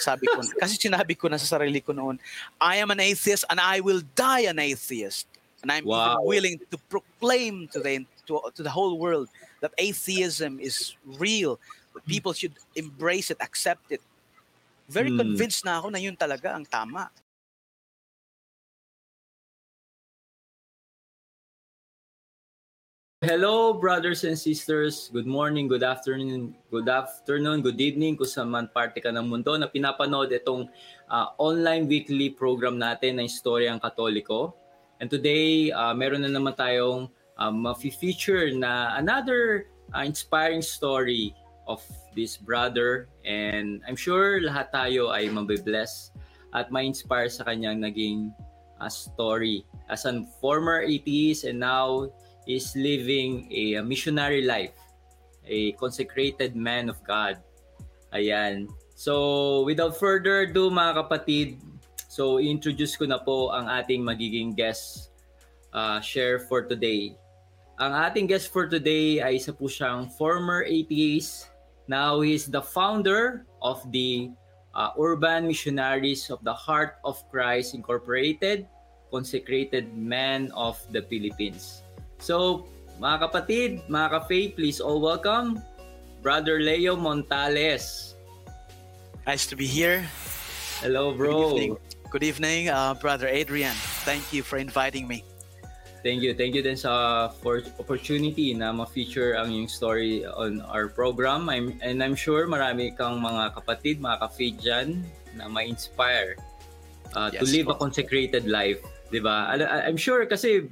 Sabi ko, kasi sinabi ko na sa sarili ko noon, I am an atheist and I will die an atheist. And I'm wow. willing to proclaim to the, to, to the whole world that atheism is real. That people should embrace it, accept it. Very hmm. convinced na ako na yun talaga ang tama. Hello, brothers and sisters. Good morning, good afternoon, good afternoon, good evening kung saan man parte ka ng mundo na pinapanood itong uh, online weekly program natin na Istoryang Katoliko. And today, uh, meron na naman tayong uh, ma-feature na another uh, inspiring story of this brother. And I'm sure lahat tayo ay mabibless at ma-inspire sa kanyang naging uh, story. As a former atheist and now is living a, missionary life, a consecrated man of God. Ayan. So, without further ado mga kapatid, so introduce ko na po ang ating magiging guest uh, share for today. Ang ating guest for today ay isa po siyang former atheist. Now, he is the founder of the uh, Urban Missionaries of the Heart of Christ Incorporated, Consecrated Man of the Philippines. So, mga kapatid, mga ka-faith, please all welcome Brother Leo Montales. Nice to be here. Hello, bro. Good evening, Good evening uh, Brother Adrian. Thank you for inviting me. Thank you. Thank you din sa for opportunity na ma-feature ang yung story on our program. I'm, and I'm sure marami kang mga kapatid, mga ka-faith dyan na ma-inspire uh, yes, to live a consecrated life. Diba? I'm sure kasi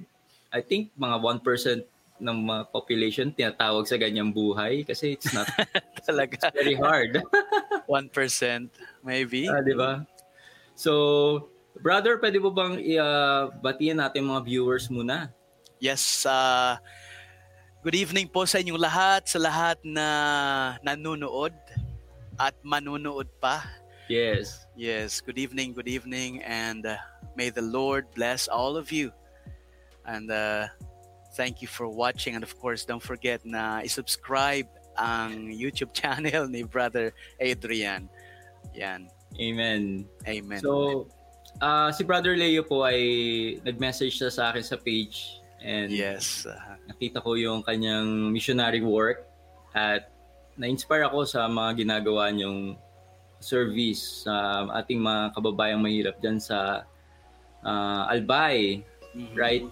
I think mga 1% ng mga population tinatawag sa ganyang buhay kasi it's not talaga it's very hard. 1% maybe. Ah, di ba? So, brother, pwede mo bang uh, batiin natin mga viewers muna? Yes, uh, good evening po sa inyong lahat, sa lahat na nanonood at manunood pa. Yes. Yes, good evening, good evening and uh, may the Lord bless all of you. And uh, thank you for watching. And of course, don't forget na i-subscribe ang YouTube channel ni Brother Adrian. Yan. Amen. Amen. So, uh, si Brother Leo po ay nag-message sa akin sa page. And yes. Uh, nakita ko yung kanyang missionary work at na-inspire ako sa mga ginagawa niyong service sa ating mga kababayang mahirap dyan sa uh, Albay, mm-hmm. right?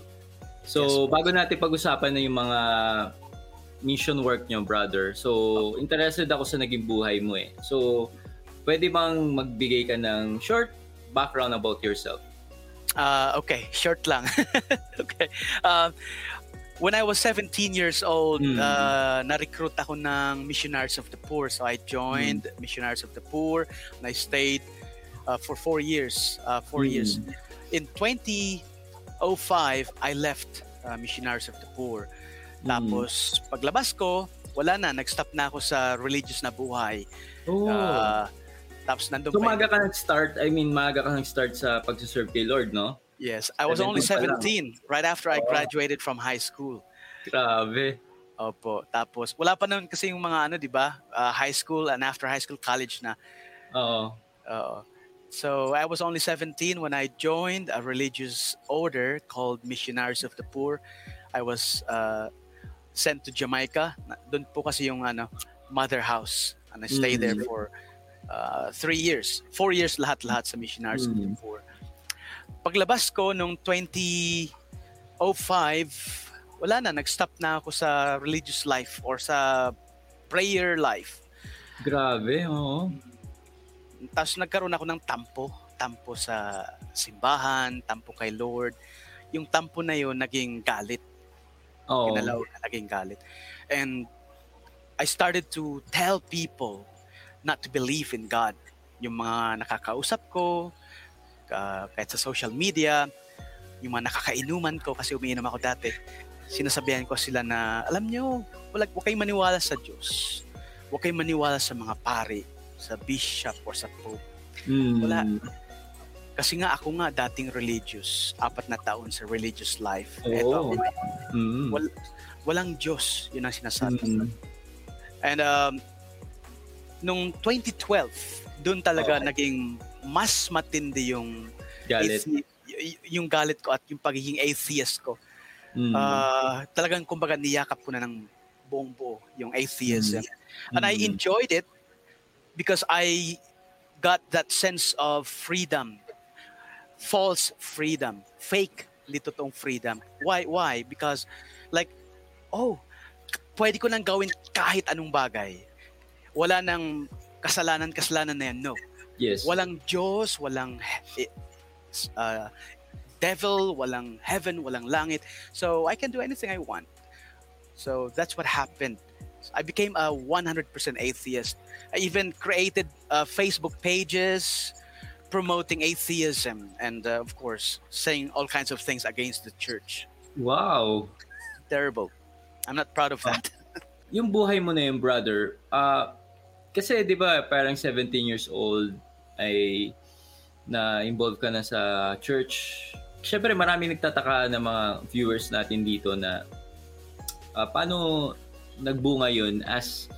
So, yes, bago natin pag-usapan na yung mga mission work nyo, brother. So, interested ako sa naging buhay mo eh. So, pwede bang magbigay ka ng short background about yourself? Uh, okay, short lang. okay. Uh, when I was 17 years old, mm. uh, na-recruit ako ng Missionaries of the Poor. So I joined mm. Missionaries of the Poor and I stayed uh, for four years. Uh, four mm. years. In 20 05, I left uh, Missionaries of the Poor. Mm. Tapos, paglabas ko, wala na. Nag-stop na ako sa religious na buhay. Oh. Uh, tapos nandun so, pa. Maga ka nag-start, I mean, maga ka nag-start sa pag-serve kay Lord, no? Yes. I was only 17 right after I graduated from high school. Grabe. Opo. Tapos, wala pa naman kasi yung mga ano, di ba? Uh, high school and after high school, college na. Oo. Oo. So I was only 17 when I joined a religious order called Missionaries of the Poor. I was uh, sent to Jamaica. Doon po kasi yung ano, mother house. And I stayed mm-hmm. there for uh, three years. Four years lahat-lahat sa Missionaries mm-hmm. of the mm. Poor. Paglabas ko nung 2005, wala na, nag-stop na ako sa religious life or sa prayer life. Grabe, oo. Tapos nagkaroon ako ng tampo, tampo sa simbahan, tampo kay Lord. Yung tampo na yun naging galit. Oh. Ginalaw na naging galit. And I started to tell people not to believe in God. Yung mga nakakausap ko, uh, kahit sa social media, yung mga nakakainuman ko kasi umiinom ako dati, sinasabihan ko sila na, alam nyo, wala, huwag kayong maniwala sa Diyos. Huwag kayong maniwala sa mga pari sa bishop or sa pope. Mm. Wala. Kasi nga ako nga dating religious, apat na taon sa religious life. Oh. Ito, mm. wal, walang Diyos, yun ang sinasabi. Mm. And um, nung 2012, doon talaga okay. naging mas matindi yung galit. Athe- yung galit ko at yung pagiging atheist ko. Mm. Uh, talagang kumbaga niyakap ko na ng buong buo yung atheism. Mm. And I mm. enjoyed it because I got that sense of freedom. False freedom. Fake lito tong freedom. Why? Why? Because like, oh, pwede ko nang gawin kahit anong bagay. Wala nang kasalanan-kasalanan na yan. No. Yes. Walang Diyos, walang uh, devil, walang heaven, walang langit. So I can do anything I want. So that's what happened. I became a 100% atheist. I even created uh, Facebook pages promoting atheism and, uh, of course, saying all kinds of things against the church. Wow. Terrible. I'm not proud of that. yung buhay mo na yung brother, uh, kasi 'di ba parang 17 years old ay na involved ka na sa church. Syempre marami nagtataka ng mga viewers natin dito na uh, paano nagbunga yun as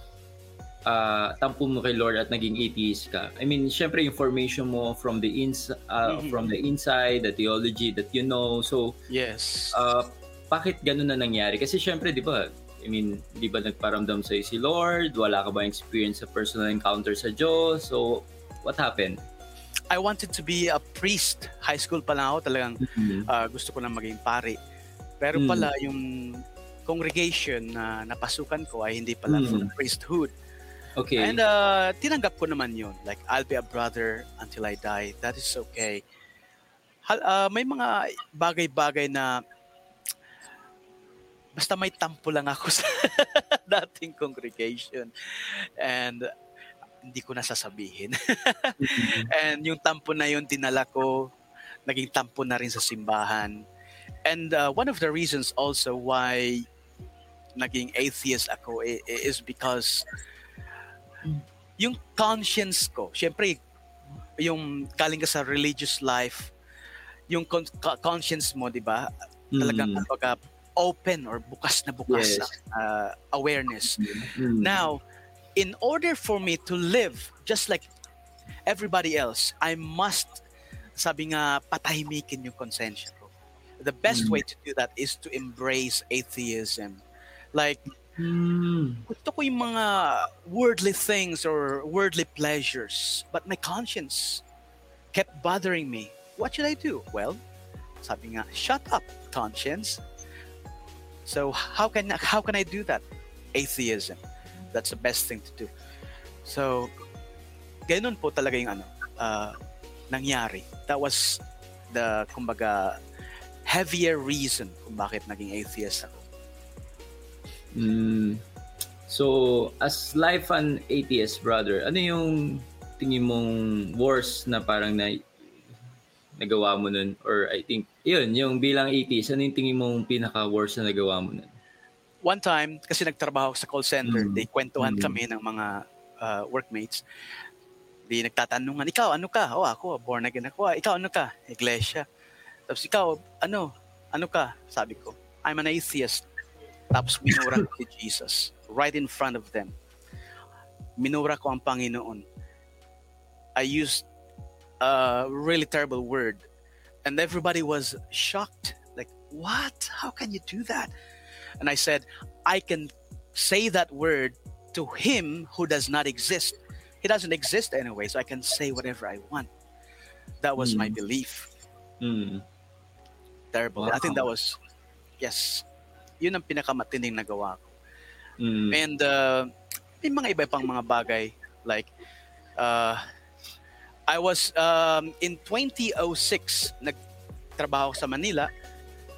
uh, tampo mo kay Lord at naging atheist ka. I mean, syempre information mo from the ins uh, mm-hmm. from the inside, the theology that you know. So, yes. Uh, bakit ganun na nangyari? Kasi syempre, 'di ba, I mean, di ba nagparamdam sa'yo si Lord? Wala ka ba experience sa personal encounter sa Diyos? So, what happened? I wanted to be a priest. High school pa lang ako talagang mm-hmm. uh, gusto ko na maging pari. Pero mm-hmm. pala yung congregation na napasukan ko ay hindi pala mm-hmm. for the priesthood. Okay. And uh, tinanggap ko naman yun. Like, I'll be a brother until I die. That is okay. Uh, may mga bagay-bagay na basta may tampo lang ako sa dating congregation. And hindi ko nasasabihin. mm-hmm. And yung tampo na yun, dinala ko, naging tampo na rin sa simbahan. And uh, one of the reasons also why naging atheist ako is because yung conscience ko, syempre, yung galing ka sa religious life, yung con- conscience mo, di ba? Talagang, mm. kumbaga, open or bukas na bukas yes. uh, awareness. Mm-hmm. Now, in order for me to live just like everybody else, I must, sabi nga, patahimikin yung konsensya ko. The best mm-hmm. way to do that is to embrace atheism. Like, mm. gusto ko yung mga worldly things or worldly pleasures, but my conscience kept bothering me. What should I do? Well, sabi nga, shut up, conscience. So how can how can I do that? Atheism. That's the best thing to do. So ganun po talaga yung ano uh, nangyari. That was the kumbaga heavier reason kung bakit naging atheist ako. Mm. So, as life an atheist brother, ano yung tingin mong worst na parang na nagawa mo nun? Or I think, yun, yung bilang 80s, ano yung tingin mong pinaka-worst na nagawa mo nun? One time, kasi nagtrabaho sa call center, mm. they kwentuhan mm. kami ng mga uh, workmates. Di nagtatanungan, ikaw, ano ka? Oh, ako, born again ako. Ikaw, ano ka? Iglesia. Tapos ikaw, ano? Ano ka? Sabi ko, I'm an atheist. Tapos minura ko si Jesus right in front of them. Minura ko ang Panginoon. I used a really terrible word. And everybody was shocked. Like, what? How can you do that? And I said, I can say that word to him who does not exist. He doesn't exist anyway, so I can say whatever I want. That was mm. my hmm. belief. Mm. Terrible. Wow. I think that was, yes, yun ang pinakamatinding nagawa ko. Mm. And uh, may mga iba pang mga bagay like uh, I was um, in 2006 nagtrabaho sa Manila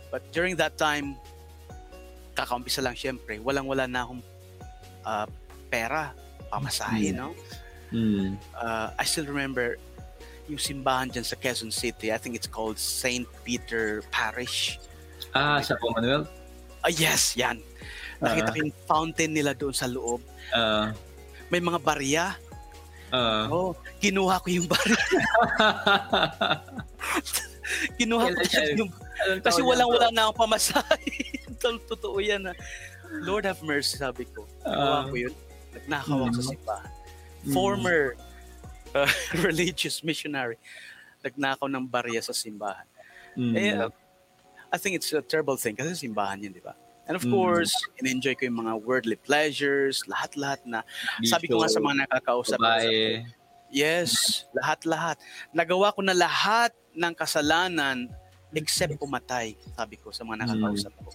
but during that time kakaumpisa lang syempre walang-wala na akong uh, pera pamasahe mm. no mm. uh, I still remember yung simbahan dyan sa Quezon City I think it's called St. Peter Parish ah sa Commonwealth ah yes yan nakita uh, ko yung fountain nila doon sa loob uh, may mga barya Uh, oh, kinuha ko yung baril. kinuha ko yung... Kasi walang-wala na akong pamasahe. Totoo yan na. Lord have mercy, sabi ko. Kinuha uh, ko yun. Nagnakaw ako mm, sa simbahan. Mm, Former uh, religious missionary. Nagnakaw ng barya sa simbahan. Mm. Eh, uh, I think it's a terrible thing kasi simbahan yun, di ba? And of Mm. course, in-enjoy ko yung mga worldly pleasures, lahat-lahat na. Sabi ko nga sa mga nakakausap ko, yes, lahat-lahat. Nagawa ko na lahat ng kasalanan except pumatay, sabi ko sa mga nakakausap ko.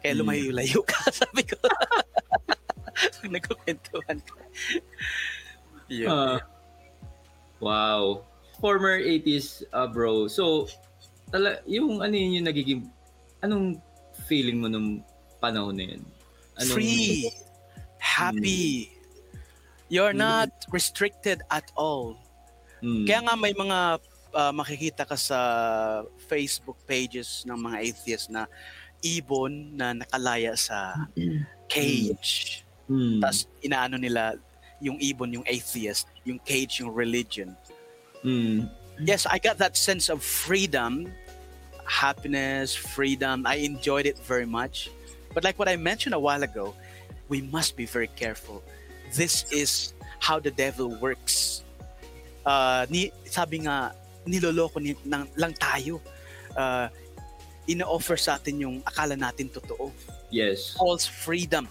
Kaya Mm. lumayo-layo ka, sabi ko. Pag nagkukwentuhan ka. Yun. Ah. wow. Former 80s uh, bro. So, tala, yung ano yun yung nagiging, anong feeling mo nung panahon na yun? Anong- Free. Happy. You're Mm. not restricted at all. Mm. Kaya nga may mga ah, makikita ka sa Facebook pages ng mga atheists na ibon na nakalaya sa cage. Mm. Tapos inaano nila yung ibon yung atheist, yung cage yung religion. Mm. Yes, I got that sense of freedom, happiness, freedom. I enjoyed it very much. But like what I mentioned a while ago, we must be very careful. This is how the devil works. Uh, ni, sabi nga, niloloko ni, ng, lang tayo. Uh, ino-offer sa atin yung akala natin totoo. Yes. False freedom.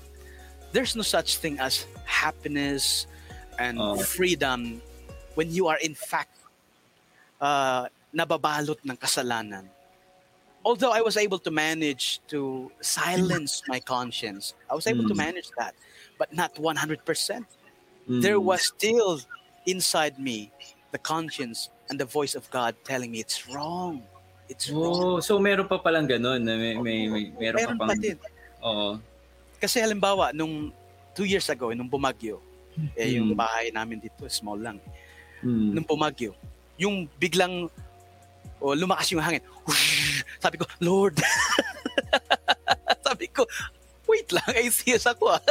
There's no such thing as happiness and Oh. freedom when you are in fact uh, nababalot ng kasalanan. Although I was able to manage to silence my conscience, I was able to Mm. manage that, but not 100%. Mm. There was still inside me the conscience and the voice of God telling me it's wrong. It's wrong. Oh, so meron pa palang ganun may, may, may meron, Meron pa pang pa din. Oo. Kasi halimbawa, nung two years ago, nung bumagyo, eh, yung Mm. bahay namin dito, small lang. Mm. Nung bumagyo, yung biglang o lumakas yung hangin. Sabi ko, Lord. Sabi ko, wait lang, atheist ako ah.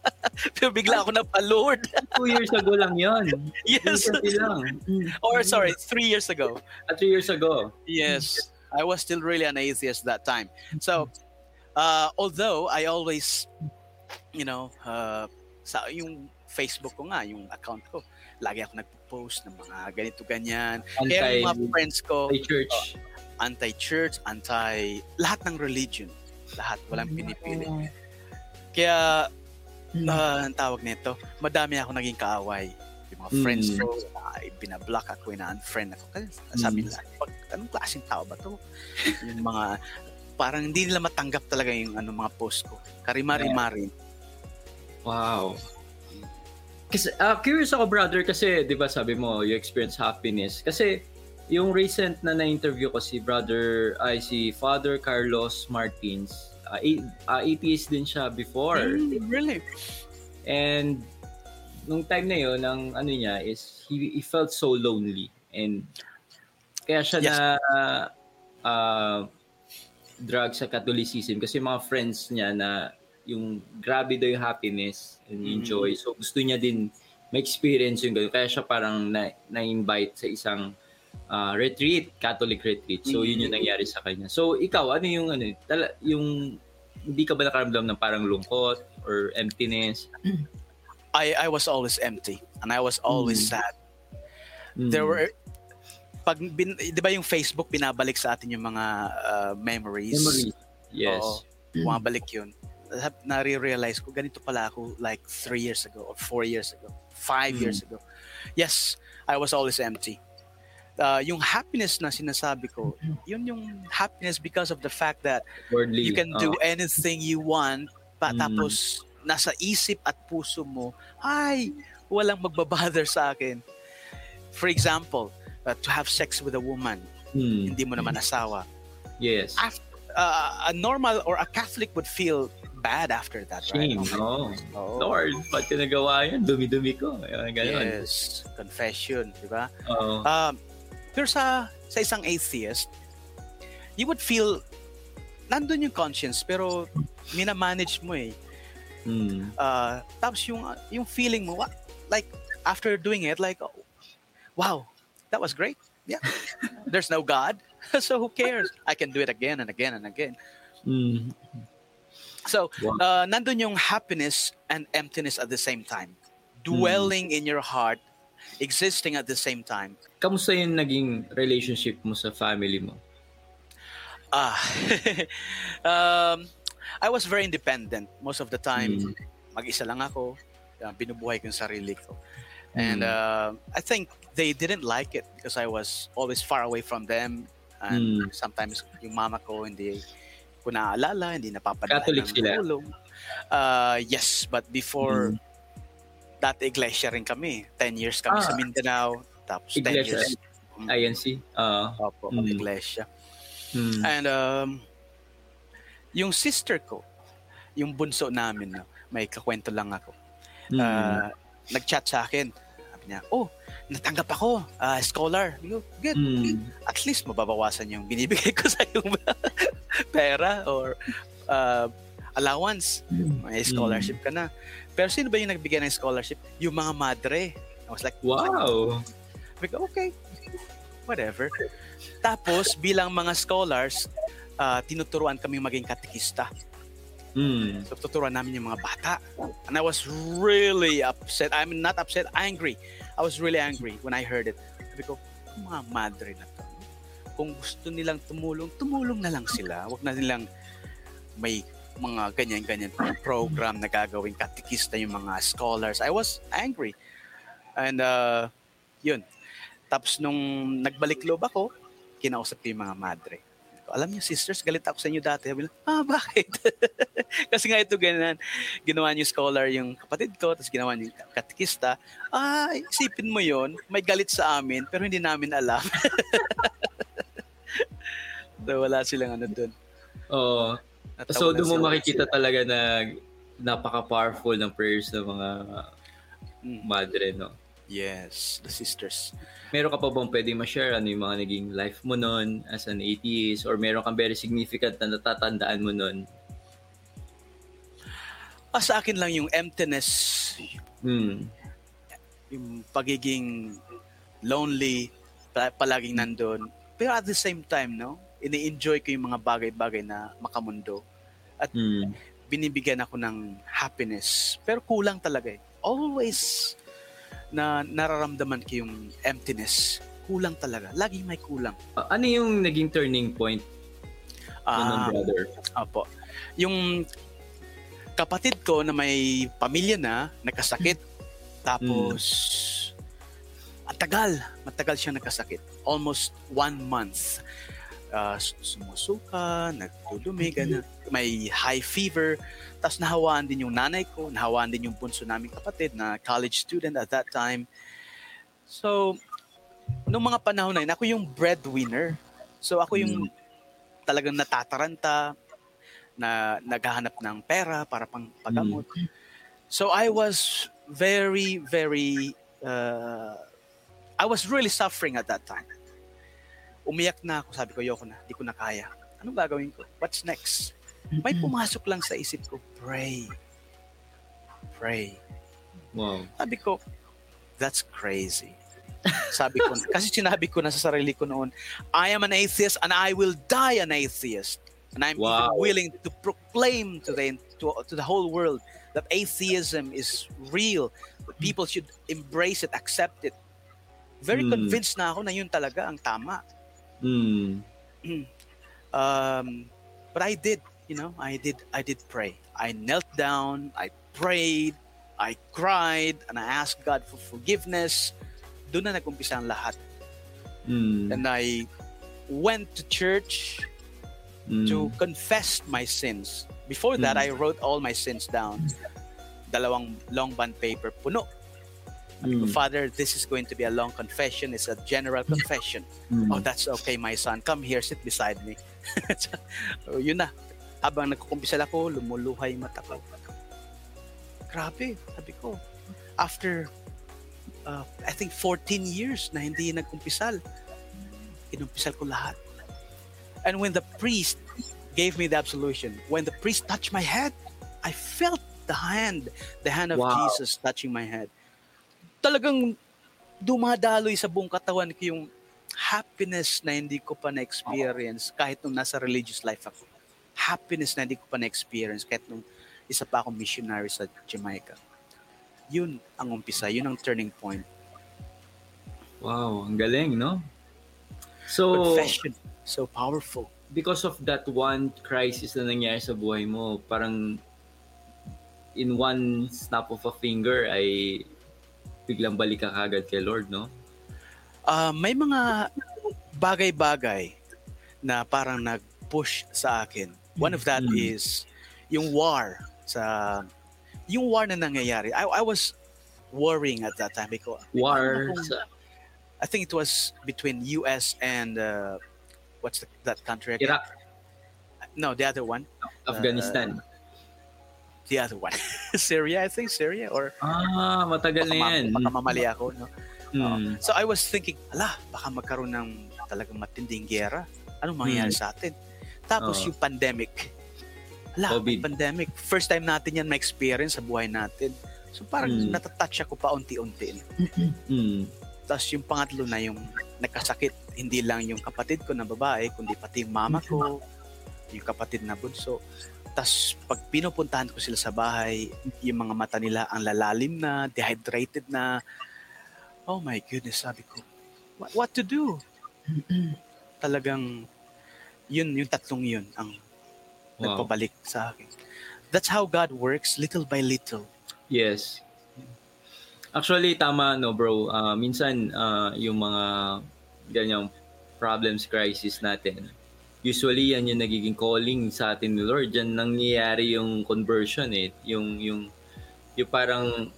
Pero bigla ako na pa, Lord. Two years ago lang yun. yes. Lang. Or sorry, three years ago. Ah, three years ago. Yes. I was still really an atheist that time. So, uh, although I always, you know, uh, sa yung Facebook ko nga, yung account ko, lagi ako nagpo-post ng mga ganito ganyan. Kaya yung mga friends ko, Anti-church. anti-church, anti lahat ng religion. Lahat, walang Mm. pinipili. Kaya, uh, ang tawag nito, madami ako naging kaaway. Yung mga friends Mm. ko, ay, binablock ako, ina-unfriend ako. Kasi sabi Mm. nila, pag, anong klaseng tao ba to? yung mga, parang hindi nila matanggap talaga yung ano, mga post ko. Karimari-mari. Wow. Kasi, ah, curious ako brother kasi 'di ba sabi mo you experience happiness. Kasi yung recent na na-interview ko si brother ay si Father Carlos Martins. Ah, a- ah, atheist din siya before. Mm, really? and nung time na yun ang ano niya is he, he felt so lonely. And kaya siya Yes. na ah, drug sa Catholicism. Kasi mga friends niya na yung grabe daw yung happiness and yung Mhm. joy. So gusto niya din ma-experience yung ganun. Kaya siya parang na, na-invite sa isang ah, retreat, Catholic retreat. So yun yung nangyari sa kanya. So ikaw, ano yung ano, tala, yung hindi ka ba nakaramdam ng parang lungkot or emptiness? I, I was always empty. And I was always Mm. sad. Mm. There were pag bin, 'di ba yung Facebook binabalik sa atin yung mga uh, memories. memories. Yes. Oo. bumabalik 'yun. Nare-realize ko ganito pala ako like three years ago or four years ago, five Mm. years ago. Yes, I was always empty. Uh, yung happiness na sinasabi ko, yun yung happiness because of the fact that Worldly. you can do anything you want pa Mm. tapos nasa isip at puso mo, ay, walang magbabother sa akin. For example, uh, to have sex with a woman, Hmm. hindi mo naman asawa. Yes. Uh, a normal or a Catholic would feel bad after that, Shame. right? Oh. Oo. Lord, ba't ka nagawa yan? Dumi-dumi ko. Ayan, ganun. Yes, confession, di ba? Oo. Um, pero sa, sa isang atheist, you would feel, nandun yung conscience, pero minamanage mo eh. Hmm. Uh, tapos yung, yung feeling mo, what, like, after doing it, like, oh, wow, that was great. Yeah. There's no God. so who cares? I can do it again and again and again. Hmm. So, uh, nandun yung happiness and emptiness at the same time. Dwelling in your heart existing at the same time. Kamusta yung naging relationship mo sa family mo? Ah, um, I was very independent most of the time. Mm. Mag-isa lang ako. Uh, binubuhay ko yung sarili ko. And Mm. uh, I think they didn't like it because I was always far away from them. And Mm. sometimes yung mama ko hindi ko naaalala, hindi napapadala Catholic ng sila? Uh, yes, but before Mm. dati iglesia rin kami. 10 years kami Ah. sa Mindanao. Tapos 10 Iglesia. years. Mm, INC? Ah. Opo, Mm. iglesia. mm. And um, yung sister ko, yung bunso namin, no, may kakwento lang ako. Mm. Uh, nag-chat sa akin. Sabi niya, oh, natanggap ako, ah, scholar. Ko, Good. Mm. At least mababawasan yung binibigay ko sa yung pera or uh, allowance. May scholarship ka na. Pero sino ba yung nagbigay ng scholarship? Yung mga madre. I was like, Wow. Ko, okay, whatever. Tapos, bilang mga scholars, ah, tinuturuan kami maging katikista. Mm. So, tuturuan namin yung mga bata. And I was really upset. I'm not upset, angry. I was really angry when I heard it. Sabi ko, mga madre na to. Kung gusto nilang tumulong, tumulong na lang sila. Huwag na nilang may mga ganyan-ganyan program na gagawing katikista yung mga scholars. I was angry. And uh, yun. Tapos nung nagbalik loob ako, kinausap ko yung mga madre. Alam niyo, sisters, galit ako sa inyo dati. Sabi ah, bakit? Kasi nga ito ganyan. Ginawa niyo scholar yung kapatid ko, tapos ginawa niyo katikista. Ah, isipin mo yon may galit sa amin, pero hindi namin alam. so, wala silang ano dun. Oo. Natawa So, doon mo sila. makikita talaga na napaka-powerful ng prayers ng mga Mm, madre, no? Yes, the sisters. Meron ka pa bang pwedeng ma-share ano yung mga naging life mo noon as an atheist or meron kang very significant na natatandaan mo noon? Ah, sa akin lang yung emptiness, Hmm. yung pagiging lonely, pa- palaging nandun. Pero at the same time, no, ini-enjoy ko yung mga bagay-bagay na makamundo. Hmm. Binibigyan ako ng happiness. Pero kulang talaga eh. Always na nararamdaman ko yung emptiness. Kulang talaga. Lagi may kulang. Ah, ano yung naging turning point Ah, ah. brother? Opo. Yung kapatid ko na may pamilya na, nagkasakit. Tapos, ang tagal. Matagal siya nagkasakit. Almost one month. Uh, sumusuka, nagdudumi, ganun. May high fever. Tapos nahawaan din yung nanay ko, nahawaan din yung bunso naming kapatid na college student at that time. So, nung mga panahon na yun, ako yung breadwinner. So, ako yung talagang natataranta, na naghahanap ng pera para pang pagamot. So I was very, very, uh, I was really suffering at that time. Umiyak na ako, sabi ko, yoko na, di ko na kaya. Anong gagawin ko? What's next? May pumasok lang sa isip ko, pray. Pray. Wow. Sabi ko, that's crazy. Sabi ko, kasi sinabi ko na sa sarili ko noon, I am an atheist and I will die an atheist. And I'm Wow. willing to proclaim to the, to, to the whole world that atheism is real. That mm. people should embrace it, accept it. Very Hmm. convinced na ako na yun talaga ang tama. Hmm. Um, but I did, you know, I did, I did pray. I knelt down, I prayed, I cried, and I asked God for forgiveness. Doon na nag-umpisa ang lahat. Hmm. And I went to church Hmm. to confess my sins. Before that, Mm. I wrote all my sins down. Dalawang long bond paper, puno. Hmm. Father, this is going to be a long confession. It's a general confession. Hmm. Oh, that's okay, my son. Come here, sit beside me. so, yun na. Habang nagkukumpisal ako, lumuluhay mata ko. Grabe, sabi ko. After, uh, I think 14 years na hindi nagkumpisal, inumpisal ko lahat. And when the priest gave me the absolution, when the priest touched my head, I felt the hand, the hand of Wow. Jesus touching my head. Talagang dumadaloy sa buong katawan ko yung happiness na hindi ko pa na-experience kahit nung nasa religious life ako. Happiness na hindi ko pa na-experience kahit nung isa pa akong missionary sa Jamaica. Yun ang umpisa, yun ang turning point. Wow, ang galing, no? So, Confession, so powerful. because of that one crisis na nangyari sa buhay mo, parang in one snap of a finger ay biglang balik ka kagad kay Lord, no? Ah, may mga bagay-bagay na parang nag-push sa akin. One of that Mm. is yung war sa yung war na nangyayari. I, I was worrying at that time because War sa I think it was between US and uh, what's the, that country again? Iraq, No, the other one. Afghanistan. The other one. Syria, I think Syria or ah, matagal na yan. baka mamali ako, no? Hmm. So I was thinking, ala, baka magkaroon ng talagang matinding gera. Anong mangyayari Hmm. sa atin? Tapos Oo. yung pandemic. Ala, COVID. pandemic. First time natin yan ma-experience sa buhay natin. So parang Hmm. natatouch ako pa unti-unti. Hmm. Tapos yung pangatlo na yung nagkasakit, hindi lang yung kapatid ko na babae, kundi pati yung mama ko, yung kapatid na bunso. Tapos pag pinupuntahan ko sila sa bahay, yung mga mata nila ang lalalim na, dehydrated na. Oh my goodness, sabi ko, what, what to do? Talagang, yun, yung tatlong yun ang Wow. nagpabalik sa akin. That's how God works, little by little. Yes. Actually, tama, no, bro. Ah, minsan, ah, yung mga ganyang problems, crisis natin, usually yan yung nagiging calling sa atin ni Lord. Yan nangyayari yung conversion eh. Yung, yung, yung parang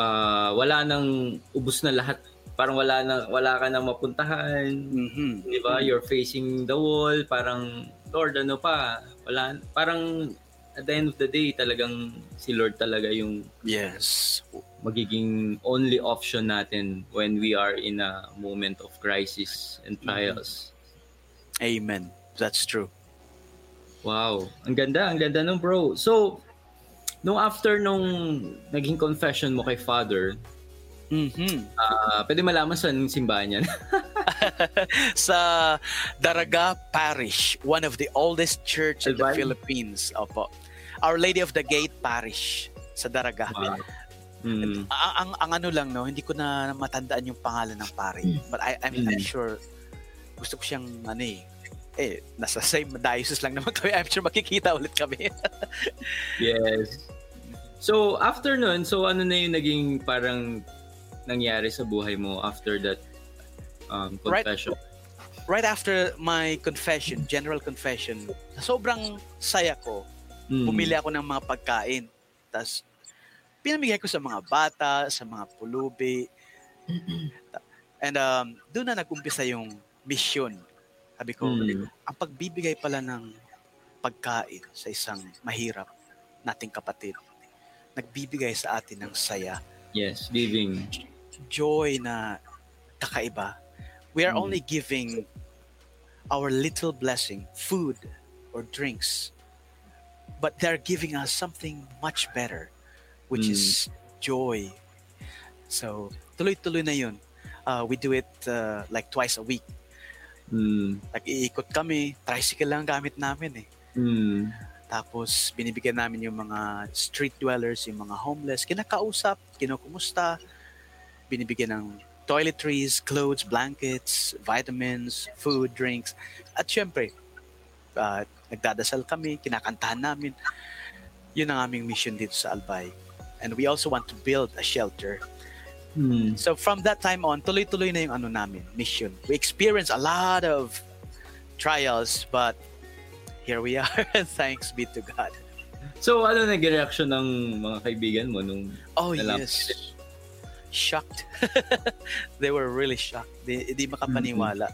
ah, wala nang ubus na lahat. Parang wala na wala ka nang mapuntahan. Mhm. Di ba? You're facing the wall. Parang, Lord, ano pa? Wala, parang at the end of the day, talagang si Lord talaga yung Yes. magiging only option natin when we are in a moment of crisis and trials. Amen. That's true. Wow. Ang ganda, ang ganda nung bro. So, nung after nung naging confession mo kay Father, Mhm. ah pwede malaman saan yung simbahan yan? sa Daraga Parish, one of the oldest church in the? Philippines. Opo. Our Lady of the Gate Parish sa Daraga. wow. Mm. Ang, ang, ang ano lang, no, hindi ko na matandaan yung pangalan ng pare. But I, I'm, I'm Mm. sure, gusto ko siyang, ano eh, eh, nasa same diocese lang naman kami. I'm sure makikita ulit kami. Yes. So, after nun, so ano na yung naging parang nangyari sa buhay mo after that um, Right. confession? right after my confession, general confession, sobrang saya ko. Mm. Bumili ako ng mga pagkain. Tapos, pinamigay ko sa mga bata, sa mga pulubi. And um, doon na nag-umpisa yung mission. Sabi ko, Mm. ang pagbibigay pala ng pagkain sa isang mahirap nating kapatid, nagbibigay sa atin ng saya, Yes, giving. joy na kakaiba. We are Mm. only giving our little blessing, food or drinks, but they're giving us something much better, which Mm. is joy. So, tuloy-tuloy na yun. Uh, we do it uh, like twice a week. Mm. Nag-iikot kami, tricycle lang ang gamit namin eh. Mm. Tapos binibigyan namin yung mga street dwellers, yung mga homeless, kinakausap, kinukumusta, binibigyan ng toiletries, clothes, blankets, vitamins, food, drinks. At syempre, uh, nagdadasal kami, kinakantahan namin. Yun ang aming mission dito sa Albay. And we also want to build a shelter. Mm. So from that time on, tuloy-tuloy na yung ano namin, mission. We experienced a lot of trials, but here we are. Thanks be to God. So, ano naging reaction ng mga kaibigan mo nung Oh Alam. yes. Shocked. they were really shocked. Di, di makapaniwala.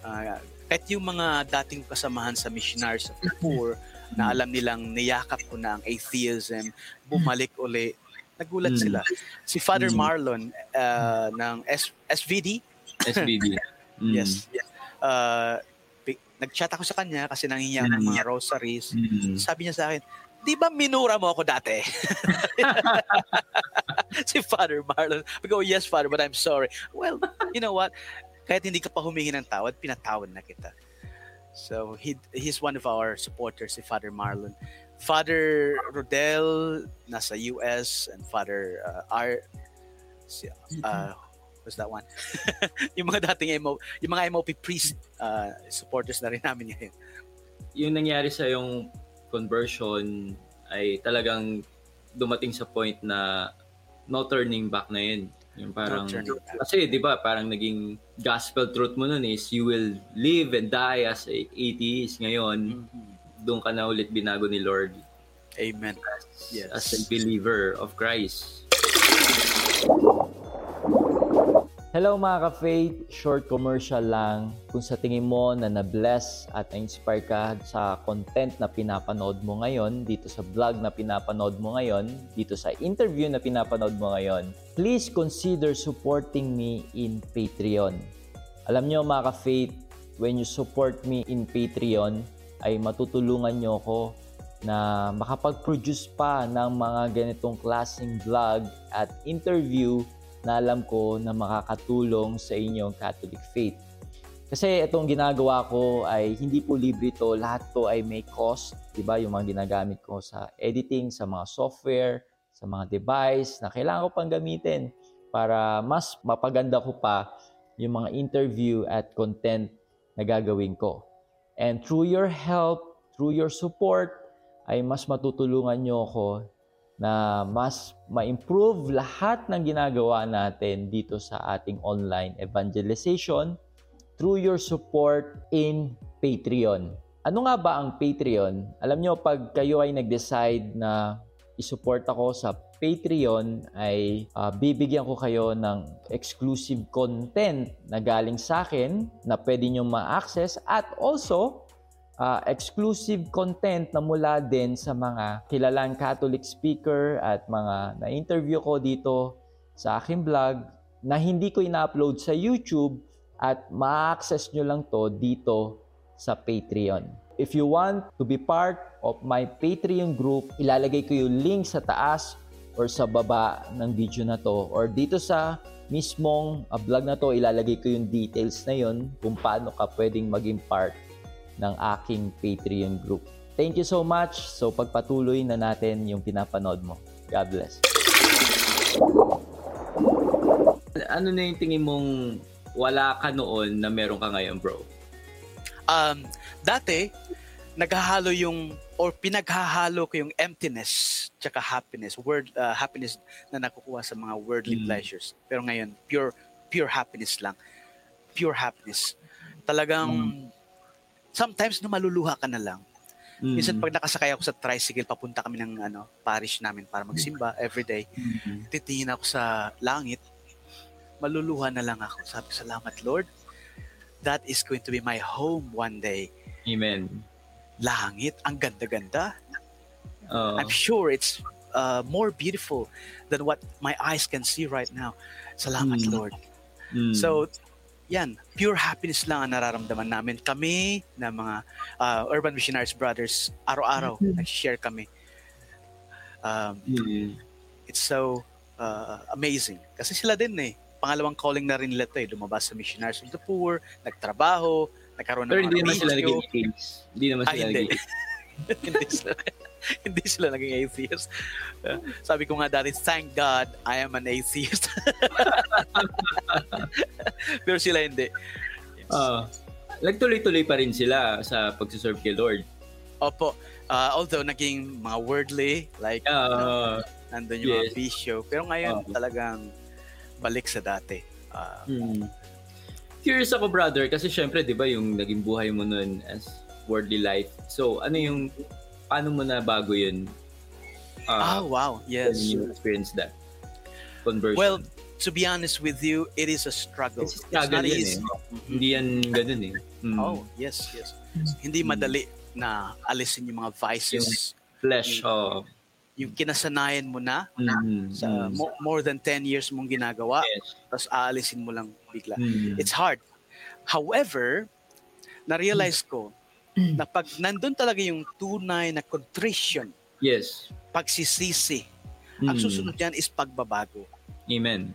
Ah, kahit yung mga dating kasamahan sa Missionaries of the Poor na alam nilang niyakap ko na ang atheism, bumalik uli. Nagulat Mm. sila. Si Father Mm. Marlon ah, ng S- SVD, SBD? Mm. yes. Uh, nag-chat ako sa kanya kasi nanghihingi ako ng mga rosaries. Mm. Sabi niya sa akin, di ba minura mo ako dati? si Father Marlon. I go, yes, Father, but I'm sorry. Well, you know what? Kahit hindi ka pa humingi ng tawad, pinatawad na kita. So, he, he's one of our supporters, si Father Marlon. Father Rodel, nasa US, and Father uh, R, si, uh, was that one? yung mga dating MO, yung mga MOP priest uh, supporters na rin namin ngayon. Yung nangyari sa yung conversion ay talagang dumating sa point na no turning back na yun. Yung parang, no kasi di ba parang naging gospel truth mo nun is you will live and die as a atheist. Ngayon, mm-hmm. Doon ka na ulit binago ni Lord. Amen. As, yes. as a believer of Christ. Hello mga ka-faith, short commercial lang. Kung sa tingin mo na na-bless at na-inspire ka sa content na pinapanood mo ngayon, dito sa vlog na pinapanood mo ngayon, dito sa interview na pinapanood mo ngayon, please consider supporting me in Patreon. Alam nyo mga ka-faith, when you support me in Patreon, ay matutulungan nyo ako na makapag-produce pa ng mga ganitong klaseng vlog at interview na alam ko na makakatulong sa inyong Catholic faith. Kasi itong ginagawa ko ay hindi po libre ito. Lahat to ay may cost. Diba? Yung mga ginagamit ko sa editing, sa mga software, sa mga device na kailangan ko pang gamitin para mas mapaganda ko pa yung mga interview at content na gagawin ko. And through your help, through your support, ay mas matutulungan nyo ako na mas ma-improve lahat ng ginagawa natin dito sa ating online evangelization through your support in Patreon. Ano nga ba ang Patreon? Alam nyo, pag kayo ay nag-decide na isupport ako sa Patreon ay uh, bibigyan ko kayo ng exclusive content na galing sa akin na pwede nyo ma-access at also uh, exclusive content na mula din sa mga kilalang Catholic speaker at mga na-interview ko dito sa aking vlog na hindi ko ina-upload sa YouTube at ma-access nyo lang to dito sa Patreon. If you want to be part of my Patreon group, ilalagay ko yung link sa taas or sa baba ng video na to or dito sa mismong uh, vlog na to, ilalagay ko yung details na yon kung paano ka pwedeng maging part ng aking Patreon group. Thank you so much. So pagpatuloy na natin yung pinapanood mo. God bless. Ano na yung tingin mong wala ka noon na meron ka ngayon, bro? Um, dati, naghahalo yung or pinaghahalo ko yung emptiness tsaka happiness, word uh, happiness na nakukuha sa mga worldly mm. pleasures. Pero ngayon, pure pure happiness lang. Pure happiness. Talagang mm sometimes no maluluha ka na lang. Mm-hmm. Minsan pag nakasakay ako sa tricycle, papunta kami ng ano, parish namin para magsimba every day. Mm-hmm. Titingin ako sa langit, maluluha na lang ako. Sabi salamat Lord. That is going to be my home one day. Amen. Langit, ang ganda-ganda. Uh, I'm sure it's uh, more beautiful than what my eyes can see right now. Salamat mm. Lord. Mm. So yan, pure happiness lang ang nararamdaman namin. Kami na mga uh, Urban Missionaries Brothers, araw-araw mm-hmm. nag-share kami. Um, mm-hmm. It's so uh, amazing. Kasi sila din eh. Pangalawang calling na rin nila ito eh. Lumabas sa Missionaries of the Poor, nagtrabaho, nagkaroon ng Pero hindi naman sila naging Hindi naman ah, sila hindi. naging hindi sila hindi sila naging atheist. Uh, sabi ko nga dati, thank God I am an atheist. Pero sila hindi. Yes. Uh, nagtuloy-tuloy pa rin sila sa pagsiserve kay Lord. Opo. Uh, although naging mga worldly, like uh, uh, nandun yung yes. mga bisyo. Pero ngayon uh, talagang balik sa dati. Uh, hmm. Curious ako brother kasi syempre 'di ba yung naging buhay mo noon as worldly life. So ano yung paano mo na bago yun? Uh, oh, wow. Yes. When you experience that conversion. Well, to be honest with you, it is a struggle. It's, a struggle It's not easy. Eh. Mm-hmm. Hindi yan ganun eh. Mm. Oh, yes, yes. Hindi mm. madali na alisin yung mga vices. Yung flesh, yung, oh. Yung kinasanayan mo na mm-hmm. sa mo, more than 10 years mong ginagawa, yes. tapos aalisin mo lang bigla. Mm-hmm. It's hard. However, na-realize ko Mm. na pag nandun talaga yung tunay na contrition, yes, pagsisisi, mm. ang susunod yan is pagbabago. Amen.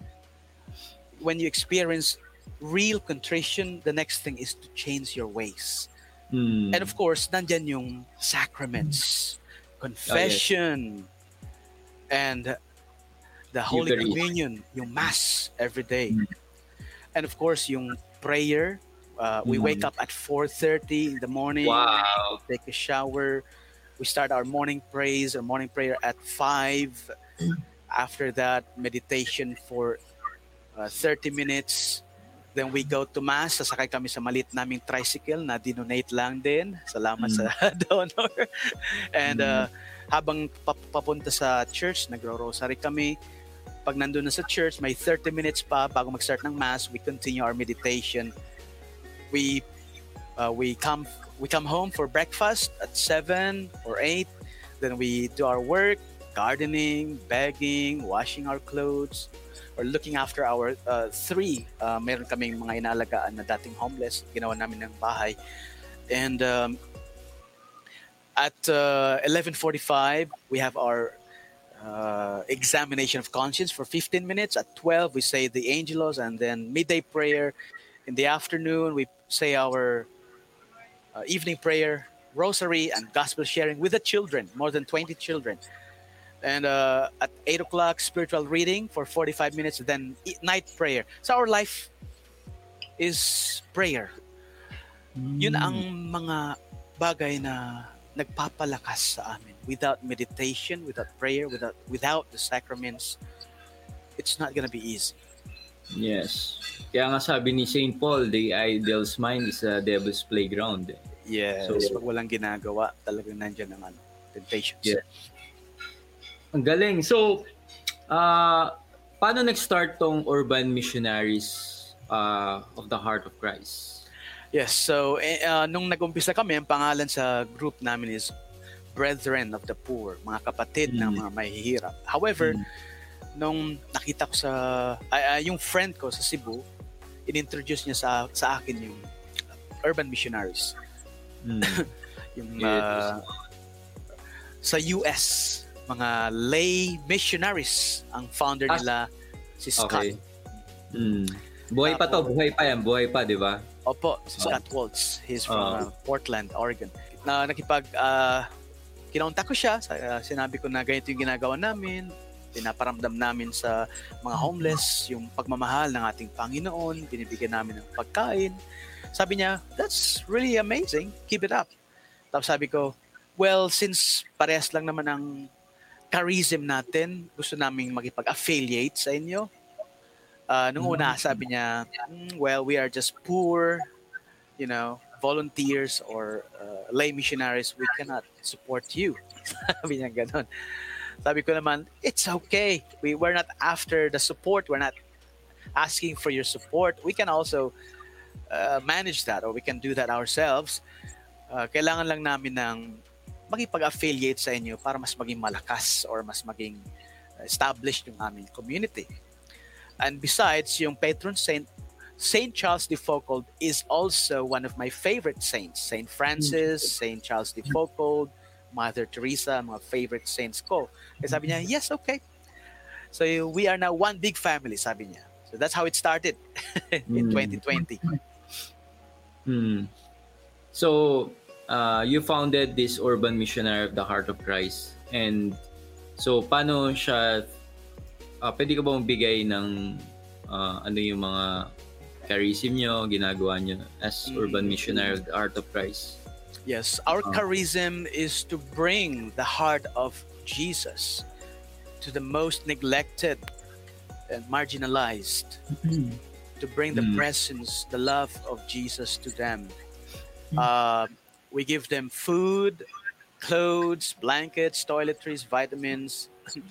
When you experience real contrition, the next thing is to change your ways. Mm. And of course, nandyan yung sacraments, confession, oh, yes. and the Holy Eucharist. Communion, yung Mass every day. Mm. And of course, yung prayer. Uh, we wake Mm. up at 4.30 in the morning. Wow. Take a shower. We start our morning praise or morning prayer at 5. After that, meditation for uh, 30 minutes. Then we go to Mass. Sasakay kami sa malit naming tricycle na dinonate lang din. Salamat sa donor. And uh, habang pap- papunta sa church, nagro-rosary kami. Pag nandun na sa church, may 30 minutes pa bago mag-start ng Mass. We continue our meditation. We uh, we come we come home for breakfast at 7 or 8. Then we do our work, gardening, begging, washing our clothes, or looking after our uh, three. Uh, meron kaming mga inalagaan na dating homeless. Ginawa namin ng bahay. And um, at uh, 11.45, we have our uh, examination of conscience for 15 minutes. At 12, we say the Angelos and then midday prayer. In the afternoon, we say our uh, evening prayer, rosary, and gospel sharing with the children, more than 20 children. And uh, at 8 o'clock, spiritual reading for 45 minutes, then e- night prayer. So our life is prayer. Yun ang mga bagay na nagpapalakas sa amin. Without meditation, without prayer, without without the sacraments, it's not gonna be easy. Yes. Kaya nga sabi ni St. Paul, the idol's mind is a devil's playground. Yes, So- pag walang ginagawa, talagang nandyan ang ano, temptations. Yeah. Ang galing. So, ah paano nag-start tong Urban Missionaries ah, of the Heart of Christ? Yes, so uh, nung nag-umpisa kami, ang pangalan sa group namin is Brethren of the Poor, mga kapatid ng Mm. mga mahihirap. However, Mm. nung nakita ko sa, ay, ay, yung friend ko sa Cebu, inintroduce niya sa, sa akin yung Urban Missionaries. Yung Yes. uh, sa US, mga lay missionaries ang founder Ah, nila si Scott. Okay. Mm. Buhay pa to, buhay pa yan, buhay pa, di ba? Opo, si Scott Waltz. He's from Ah. uh, Portland, Oregon. Na nakipag uh, kinontak ko siya, uh, sinabi ko na ganito yung ginagawa namin, pinaparamdam namin sa mga homeless yung pagmamahal ng ating Panginoon, binibigyan namin ng pagkain. Sabi niya, that's really amazing. Keep it up. Tapos sabi ko, well, since parehas lang naman ang charism natin, gusto naming makipag-affiliate sa inyo. Uh, nung una, sabi niya, "Mm, well, we are just poor, you know, volunteers or uh, lay missionaries. We cannot support you. sabi niya ganun. Sabi ko naman, it's okay. We, we're not after the support. We're not asking for your support. We can also uh, manage that or we can do that ourselves. Uh, kailangan lang namin ng makipag-affiliate sa inyo para mas maging malakas or mas maging established yung aming community. And besides, yung patron saint, Saint Charles de Foucauld is also one of my favorite saints. Saint Francis, Saint Charles de Foucauld, Mother Teresa, mga favorite saints ko. Kaya sabi niya, yes, okay. So we are now one big family, sabi niya. So that's how it started in Mm. 2020. Hmm. So, uh, you founded this Urban Missionary of the Heart of Christ. And so, paano siya, uh, pwede ka bang bigay ng uh, ano yung mga charism nyo, ginagawa nyo as Mm. Urban Missionary of the Heart of Christ? Yes, our Oh. charism is to bring the heart of Jesus to the most neglected and marginalized, to bring the Mm. presence, the love of Jesus to them. Uh, we give them food, clothes, blankets, toiletries, vitamins.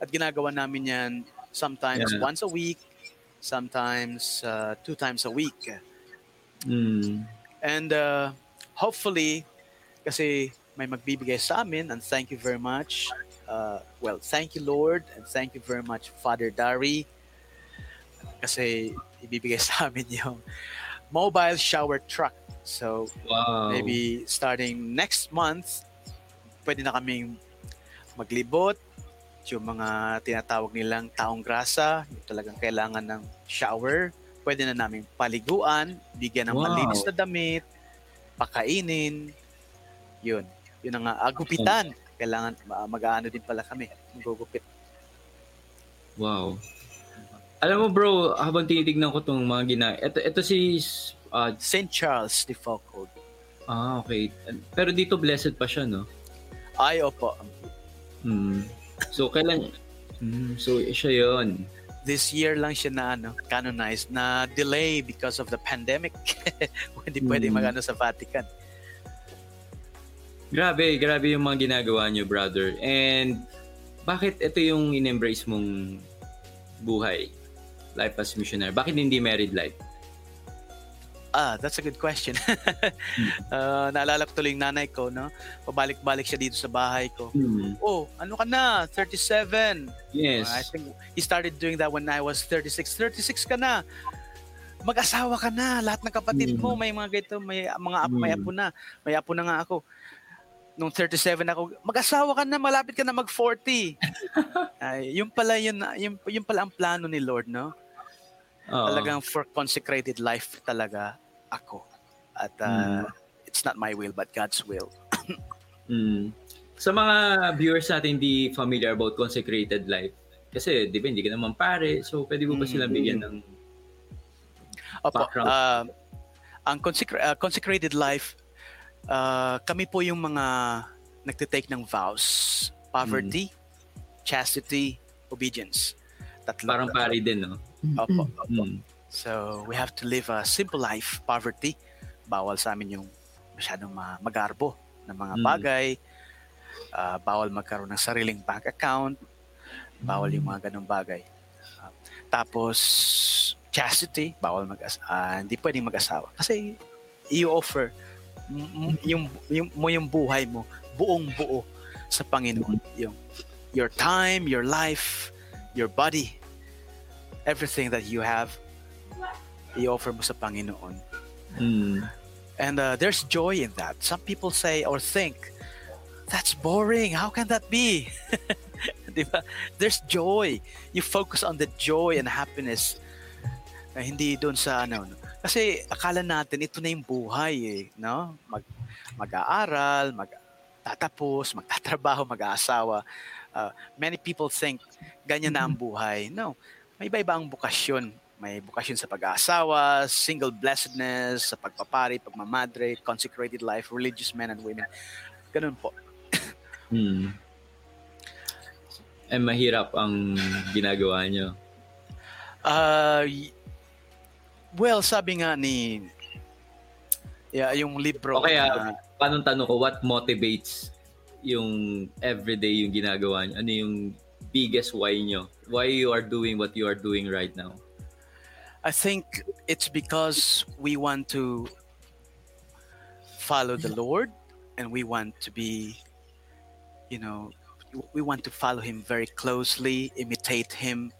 At ginagawa namin yan sometimes Yeah. once a week, sometimes uh, two times a week. Mm. And uh, hopefully, kasi may magbibigay sa amin, and thank you very much. Uh, well, thank you, Lord, and thank you very much, Father Dari, kasi ibibigay sa amin yung mobile shower truck. So, Wow. maybe starting next month, pwede na kaming maglibot, yung mga tinatawag nilang taong grasa, yung talagang kailangan ng shower, pwede na namin paliguan, bigyan ng Wow. malinis na damit, pakainin, yun. Yun ang agupitan. Kailangan ma- mag-aano din pala kami, magugupit. Wow. Alam mo bro, habang tinitignan ko tong mga gina... Ito, ito si... Uh, St. Charles de Foucauld. Ah, okay. Pero dito blessed pa siya, no? Ay, opo. Hmm. So, kailan... Hmm, so, siya yon This year lang siya na ano, canonized, na delay because of the pandemic. Hindi pwede Hmm. magano sa Vatican. Grabe, grabe yung mga ginagawa niyo, brother. And bakit ito yung in-embrace mong buhay? Life as missionary. Bakit hindi married life? Ah, that's a good question. uh, naalala ko tuloy yung nanay ko, no? Pabalik-balik siya dito sa bahay ko. Hmm. Oh, ano ka na? 37. Yes. I think he started doing that when I was 36. 36 ka na. Mag-asawa ka na. Lahat ng kapatid Mm. mo may mga ganito, may mga apo, may Mm. apo na. May apo na nga ako. Nung 37 ako, mag-asawa ka na, malapit ka na mag-40. Ay, yung pala yun, yung, yung pala ang plano ni Lord, no? Oo. Talagang for consecrated life talaga ako. At uh, it's not my will but God's will. Mm. Sa mga viewers natin hindi familiar about consecrated life, kasi di ba hindi ka naman pare, so pwede mo ba Mm. silang bigyan ng Opo, Background. uh, ang consecra- uh, consecrated life, uh, kami po yung mga nagtitake ng vows. Poverty, chastity, obedience. Tatlo. parang pare din, no? Opo, opo. Mm. So, we have to live a simple life. Poverty, bawal sa amin yung masyadong ma- magarbo ng mga Mm. bagay. Ah, bawal magkaroon ng sariling bank account. Bawal yung mga ganong bagay. Ah, tapos, chastity, bawal mag ah, hindi pwedeng mag-asawa. Kasi, you offer m- m- yung, yung, mo yung buhay mo, buong buo sa Panginoon. Yung, your time, your life, your body, everything that you have, i-offer mo sa Panginoon. Mm. And uh, there's joy in that. Some people say or think, that's boring. How can that be? Di ba? There's joy. You focus on the joy and happiness. na hindi doon sa ano. no? Kasi akala natin ito na yung buhay eh, no? Mag mag-aaral, magtatapos, magtatrabaho, mag-aasawa. Uh, many people think ganyan na ang buhay. No. May iba-iba ang bukasyon. May bukasyon sa pag-aasawa, single blessedness, sa pagpapari, pagmamadre, consecrated life, religious men and women. Ganun po. Mm. Eh, mahirap ang ginagawa nyo. Uh, y- well, sabi nga ni yeah, yung libro. O kaya, na- paano tanong ko, what motivates yung everyday yung ginagawa nyo? Ano yung biggest why nyo? Why you are doing what you are doing right now? I think it's because we want to follow the Lord and we want to be, you know, we want to follow Him very closely, imitate Him.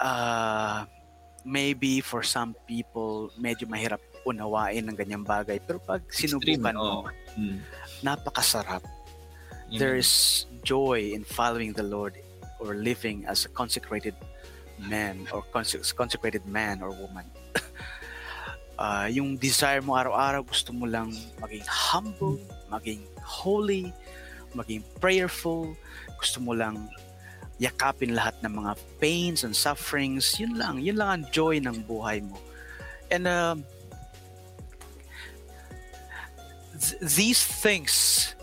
Uh, maybe for some people, medyo mahirap unawain ng ganyang bagay. Pero pag sinubukan mo, oo. Mm. napakasarap. There is joy in following the Lord or living as a consecrated man or conse- consecrated man or woman. Ah, yung desire mo araw-araw, gusto mo lang maging humble, maging holy, maging prayerful, gusto mo lang yakapin lahat ng mga pains and sufferings. Yun lang, yun lang ang joy ng buhay mo. And um, th- these things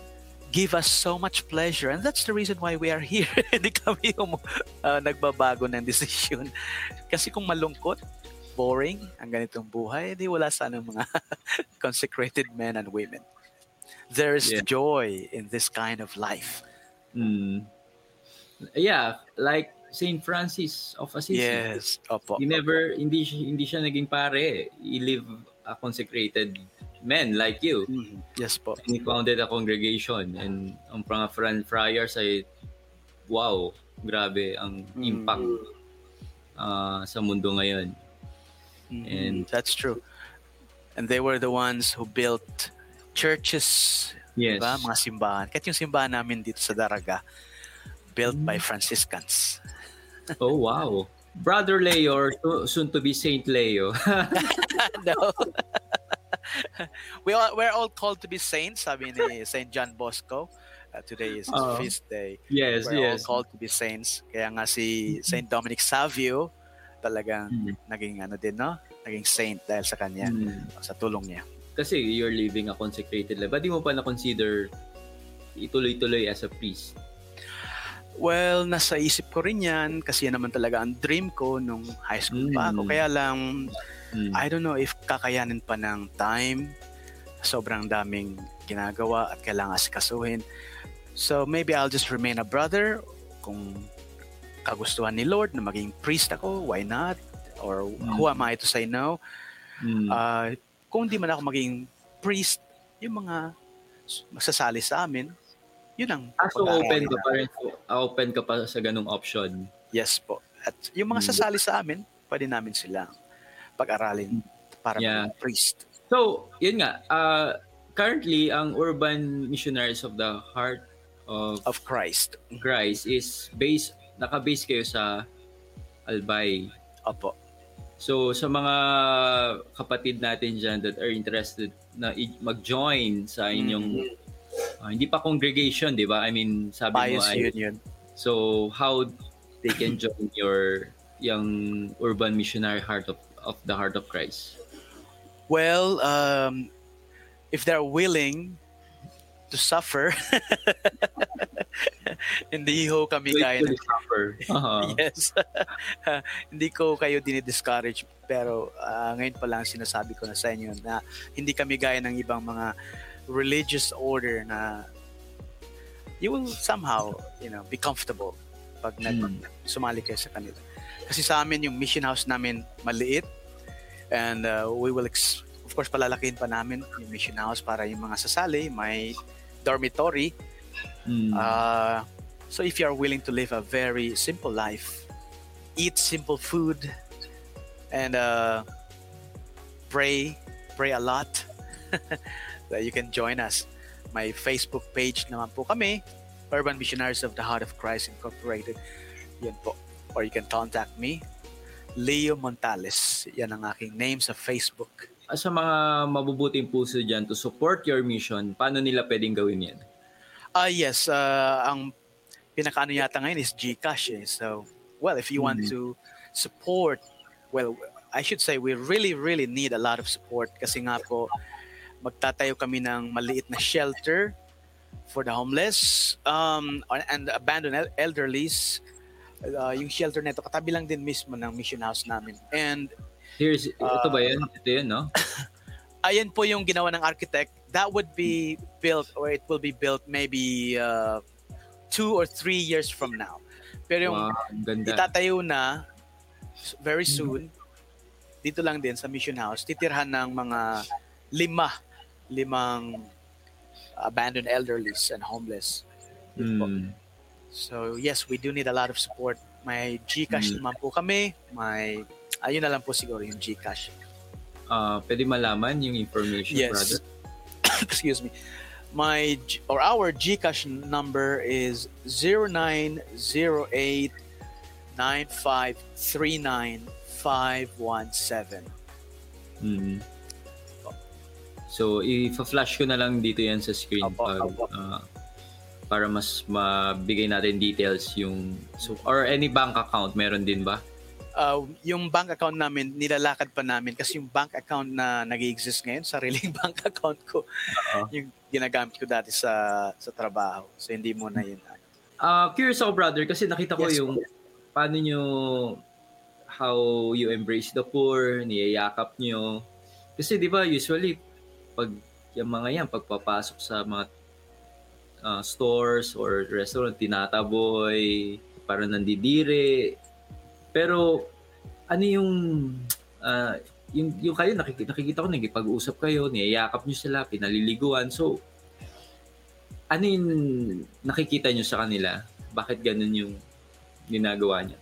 give us so much pleasure and that's the reason why we are here. Hindi kami yung uh, nagbabago ng desisyon. Kasi kung malungkot, boring ang ganitong buhay, di wala sana mga consecrated men and women. There is Yeah. joy in this kind of life. Mm. Yeah, like Saint Francis of Assisi. Yes. Opo. He never, hindi, hindi siya naging pare. He lived a consecrated man like you. Mhm. Yes po. And he founded a congregation. And ang mga fran- friars ay, wow, grabe ang Mm. impact ah, sa mundo ngayon. Mhm. And- that's true. And they were the ones who built churches, Yes. diba? Mga simbahan. Kahit yung simbahan namin dito sa Daraga, built by Mm. Franciscans. Oh, wow. Brother Leo, or soon to be Saint Leo. no. we all, we're all called to be saints, sabi ni Saint John Bosco. Uh, today is his Oo. feast day. Yes, We're all yes. called to be saints. Kaya nga si Saint Dominic Savio talagang Mm. naging ano din, no? Naging saint dahil sa kanya, Mm. sa tulong niya. Kasi you're living a consecrated life. Ba't di mo pa na-consider ituloy-tuloy as a priest? Well, nasa isip ko rin yan kasi yan naman talaga ang dream ko nung high school pa ako. Mm. Kaya lang, Mm. I don't know if kakayanin pa ng time. Sobrang daming ginagawa at kailangan asikasuhin. So maybe I'll just remain a brother. Kung kagustuhan ni Lord na maging priest ako, why not? Or who am I to say no? Mm. Ah, kung di man ako maging priest, yung mga masasali sa amin, yun ang Ah, so open ka pa rin. ah, Open ka pa sa ganung option. Yes po. At yung mga Mm. sasali sa amin, pwede namin sila pag-aralin para Yeah. priest. So, yun nga. ah, currently, ang Urban Missionaries of the Heart of Of Christ. Christ is based, naka-base kayo sa Albay. Opo. So, sa mga kapatid natin dyan that are interested na mag-join sa inyong, ah, hindi pa congregation, di ba? I mean, sabi mo Bias ay, yun yun. so how they can join your yung urban missionary heart of, of the heart of Christ? Well, um, if they're willing to suffer, hindi ho kami kaya ng Uh-huh. yes. hindi ko kayo dinidiscourage pero ah, ngayon pa lang sinasabi ko na sa inyo na hindi kami gaya ng ibang mga religious order na you will somehow, you know, be comfortable pag nag Mm. sumali kayo sa kanila. Kasi sa amin yung mission house namin maliit and uh, we will ex- of course palalakihin pa namin yung mission house para yung mga sasali may dormitory Mm. Uh, so if you are willing to live a very simple life, eat simple food, and uh, pray, pray a lot, that you can join us. My Facebook page naman po kami, Urban Missionaries of the Heart of Christ Incorporated. Yan po. Or you can contact me, Leo Montales. Yan ang aking name sa Facebook. sa mga mabubuting puso dyan to support your mission, paano nila pwedeng gawin yan? Ah yes, uh, ang pinakaano yata ngayon is GCash. Eh. So, well, if you want Mhm. to support, well, I should say we really, really need a lot of support kasi nga po magtatayo kami ng maliit na shelter for the homeless um, and abandoned el- elderlies. Uh, yung shelter nito katabi lang din mismo ng mission house namin. And Here's, ito Ah. ba yan? Ito yun, no? ayan po yung ginawa ng architect. That would be built or it will be built maybe uh, two or three years from now. Pero yung Wow, ganda. itatayo na very soon, dito lang din sa Mission House, titirhan ng mga lima, limang abandoned elderlies and homeless. Mm. So yes, we do need a lot of support. May GCash Mm. naman po kami. May, ayun na lang po siguro yung GCash. Ah, pwede malaman yung information, brother? Yes. Excuse me. My or our GCash number is 0908 9539517. Mm. So, if i-flash ko na lang dito yan sa screen Opo, pag, opo. ah, para mas mabigay natin details yung so or any bank account meron din ba? Uh, yung bank account namin, nilalakad pa namin kasi yung bank account na nag exist ngayon, sariling bank account ko, Oo. yung ginagamit ko dati sa sa trabaho. So hindi mo na yun. Ah, curious ako brother kasi nakita ko Yes, yung paano nyo how you embrace the poor, niyayakap nyo. Kasi di ba usually pag yung mga yan pagpapasok sa mga ah, stores or restaurant tinataboy, parang nandidire. Pero ano yung ah, yung, yung kayo nakikita, nakikita ko nagipag-usap kayo, niyayakap nyo sila, pinaliliguan. So ano yung nakikita nyo sa kanila? Bakit ganun yung ginagawa niya?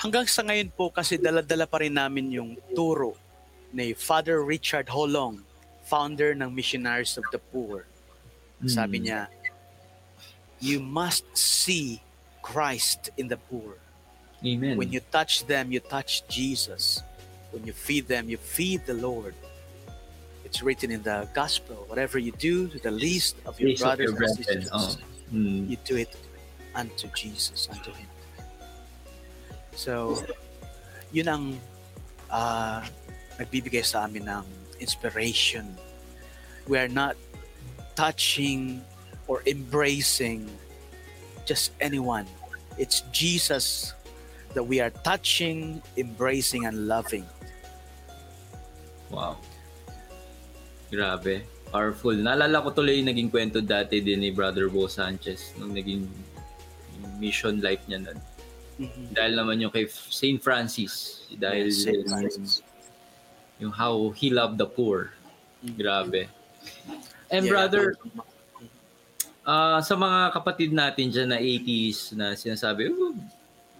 Hanggang sa ngayon po kasi dala-dala pa rin namin yung turo ni Father Richard Holong, founder ng Missionaries of the Poor. Sabi niya, you must see Christ in the poor. Amen. When you touch them, you touch Jesus. When you feed them, you feed the Lord. It's written in the gospel. Whatever you do to the least of your Least of brothers your and sisters, Oh. Mm. you do it unto Jesus, unto Him. So, yun ang ah, nagbibigay sa amin ng inspiration. We are not touching or embracing just anyone. It's Jesus that we are touching, embracing, and loving. Wow. Grabe. Powerful. Naalala ko tuloy yung naging kwento dati din ni Brother Bo Sanchez nung naging yung mission life niya nun. Dahil naman yung kay St. Francis. Dahil Yes, Saint yung, Francis. yung how he loved the poor. Grabe. And Yeah. brother, ah sa mga kapatid natin dyan na 80s na sinasabi, "Oh,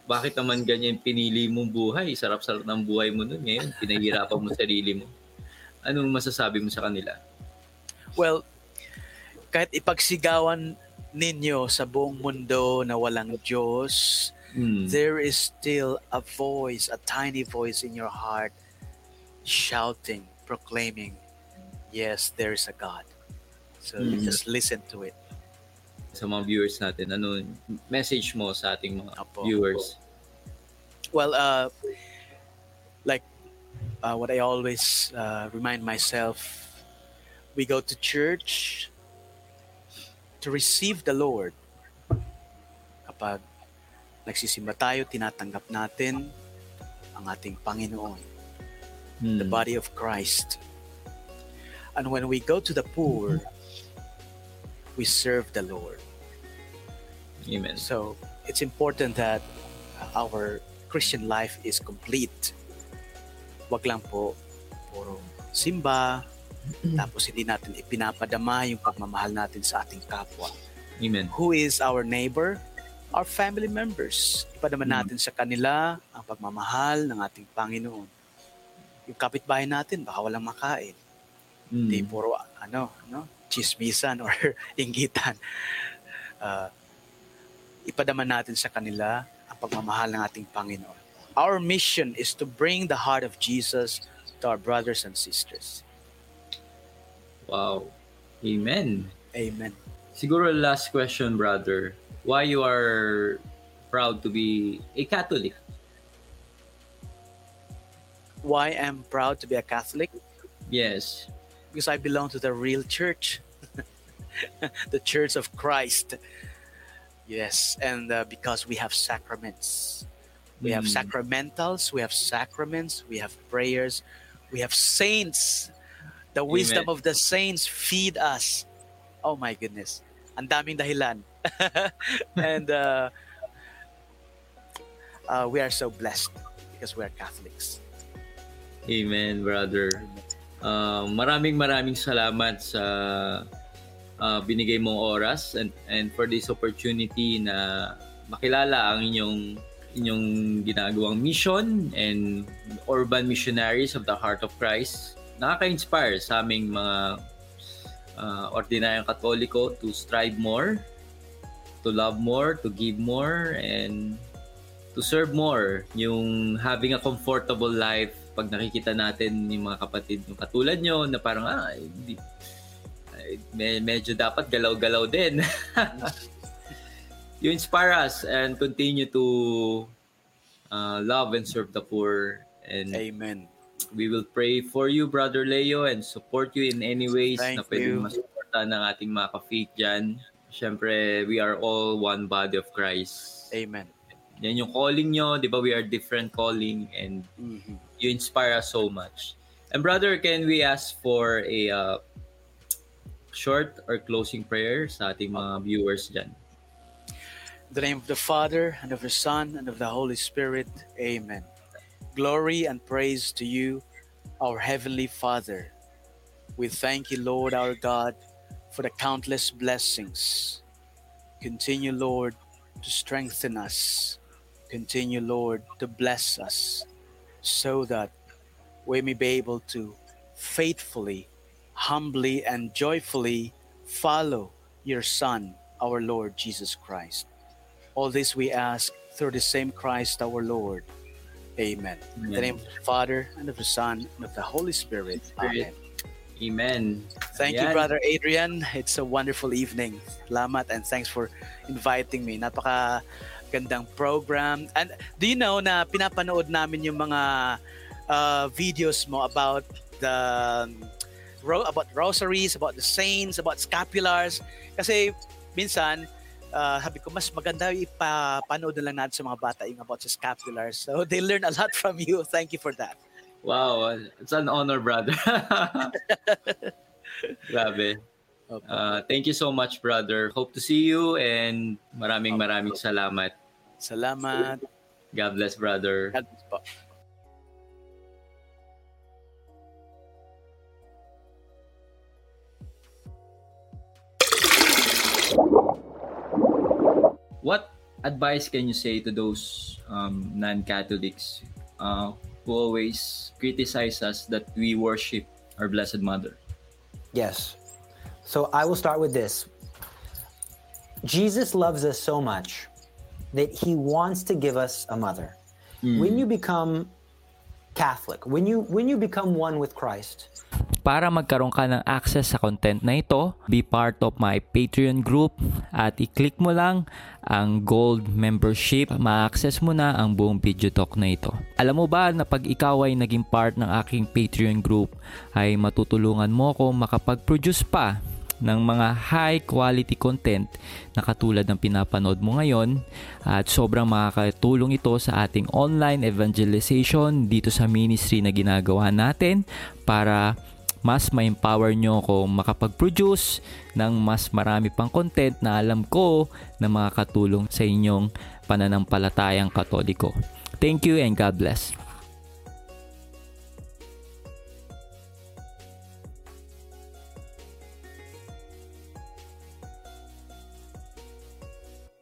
bakit naman ganyan pinili mong buhay? Sarap-sarap ng buhay mo nun ngayon. Pinahirapan mo sarili mo. Anong masasabi mo sa kanila? Well, kahit ipagsigawan ninyo sa buong mundo na walang Diyos, Hmm. there is still a voice, a tiny voice in your heart shouting, proclaiming, yes, there is a God. So you Mm. just listen to it. Sa mga viewers natin, ano message mo sa ating mga Apo. viewers? Well, uh, like uh, what I always uh, remind myself, we go to church to receive the Lord. Kapag nagsisimba tayo, tinatanggap natin ang ating Panginoon, Hmm. the body of Christ. And when we go to the poor, we serve the Lord. Amen. So it's important that our Christian life is complete. Wag lang po puro simba, tapos hindi natin ipinapadama yung pagmamahal natin sa ating kapwa. Amen. Who is our neighbor? Our family members. Ipadama Mm. natin sa kanila ang pagmamahal ng ating Panginoon. Yung kapitbahay natin, baka walang makain. Hmm. Hindi puro ano, no? Chismisan or inggitan. Uh, ipadama natin sa kanila ang pagmamahal ng ating Panginoon. Our mission is to bring the heart of Jesus to our brothers and sisters. Wow. Amen. Amen. Siguro last question, brother. Why you are proud to be a Catholic? Why I'm proud to be a Catholic? Yes. Because I belong to the real church, the Church of Christ. Yes, and uh, because we have sacraments. We have Mm. sacramentals, we have sacraments, we have prayers, we have saints. The wisdom Amen. of the saints feed us. Oh my goodness. Ang daming dahilan. and uh, uh, we are so blessed because we are Catholics. Amen, brother. Uh, maraming maraming salamat sa uh, binigay mong oras and and for this opportunity na makilala ang inyong inyong ginagawang mission and urban missionaries of the Heart of Christ. Nakaka-inspire sa aming mga uh, ordinaryong katoliko to strive more, to love more, to give more, and to serve more. Yung having a comfortable life pag nakikita natin yung mga kapatid yung katulad nyo na parang ah, hindi, ay, me- medyo dapat galaw-galaw din. you inspire us and continue to uh, love and serve the poor and Amen. we will pray for you brother Leo and support you in any ways Thank na pwedeng you. masuporta ng ating mga ka-faith dyan. Siyempre, we are all one body of Christ. Amen. Yan yung calling nyo, di ba? We are different calling and Mhm. You inspire us so much. And brother, can we ask for a uh, short or closing prayer sa ating mga viewers dyan? In the name of the Father, and of the Son, and of the Holy Spirit. Amen. Glory and praise to you, our Heavenly Father. We thank you, Lord our God, for the countless blessings. Continue, Lord, to strengthen us. Continue, Lord, to bless us so that we may be able to faithfully, humbly, and joyfully follow your Son, our Lord Jesus Christ. All this we ask through the same Christ our Lord. Amen. In the name of the Father, and of the Son, and of the Holy Spirit. Spirit. Amen. Amen. Thank you, Brother Adrian. It's a wonderful evening. Lamat and thanks for inviting me. Napaka gandang program. And do you know na pinapanood namin yung mga uh, videos mo about the ro- about rosaries, about the saints, about scapulars. Kasi minsan, uh, sabi ko, mas maganda ipapanood na lang natin sa mga bata yung about sa scapulars. So they learn a lot from you. Thank you for that. Wow, it's an honor, brother. Grabe. Uh, thank you so much, brother. Hope to see you and maraming maraming salamat. Salamat. God bless, brother. God bless po. What advice can you say to those um, non-Catholics uh, who always criticize us that we worship our Blessed Mother? Yes. So I will start with this. Jesus loves us so much that he wants to give us a mother. When you become Catholic, when you when you become one with Christ, Para magkaroon ka ng access sa content na ito, be part of my Patreon group at i-click mo lang ang gold membership. Ma-access mo na ang buong video talk na ito. Alam mo ba na pag ikaw ay naging part ng aking Patreon group ay matutulungan mo ko makapag-produce pa ng mga high quality content na katulad ng pinapanood mo ngayon at sobrang makakatulong ito sa ating online evangelization dito sa ministry na ginagawa natin para mas ma-empower nyo ako makapag-produce ng mas marami pang content na alam ko na makakatulong sa inyong pananampalatayang katoliko. Thank you and God bless.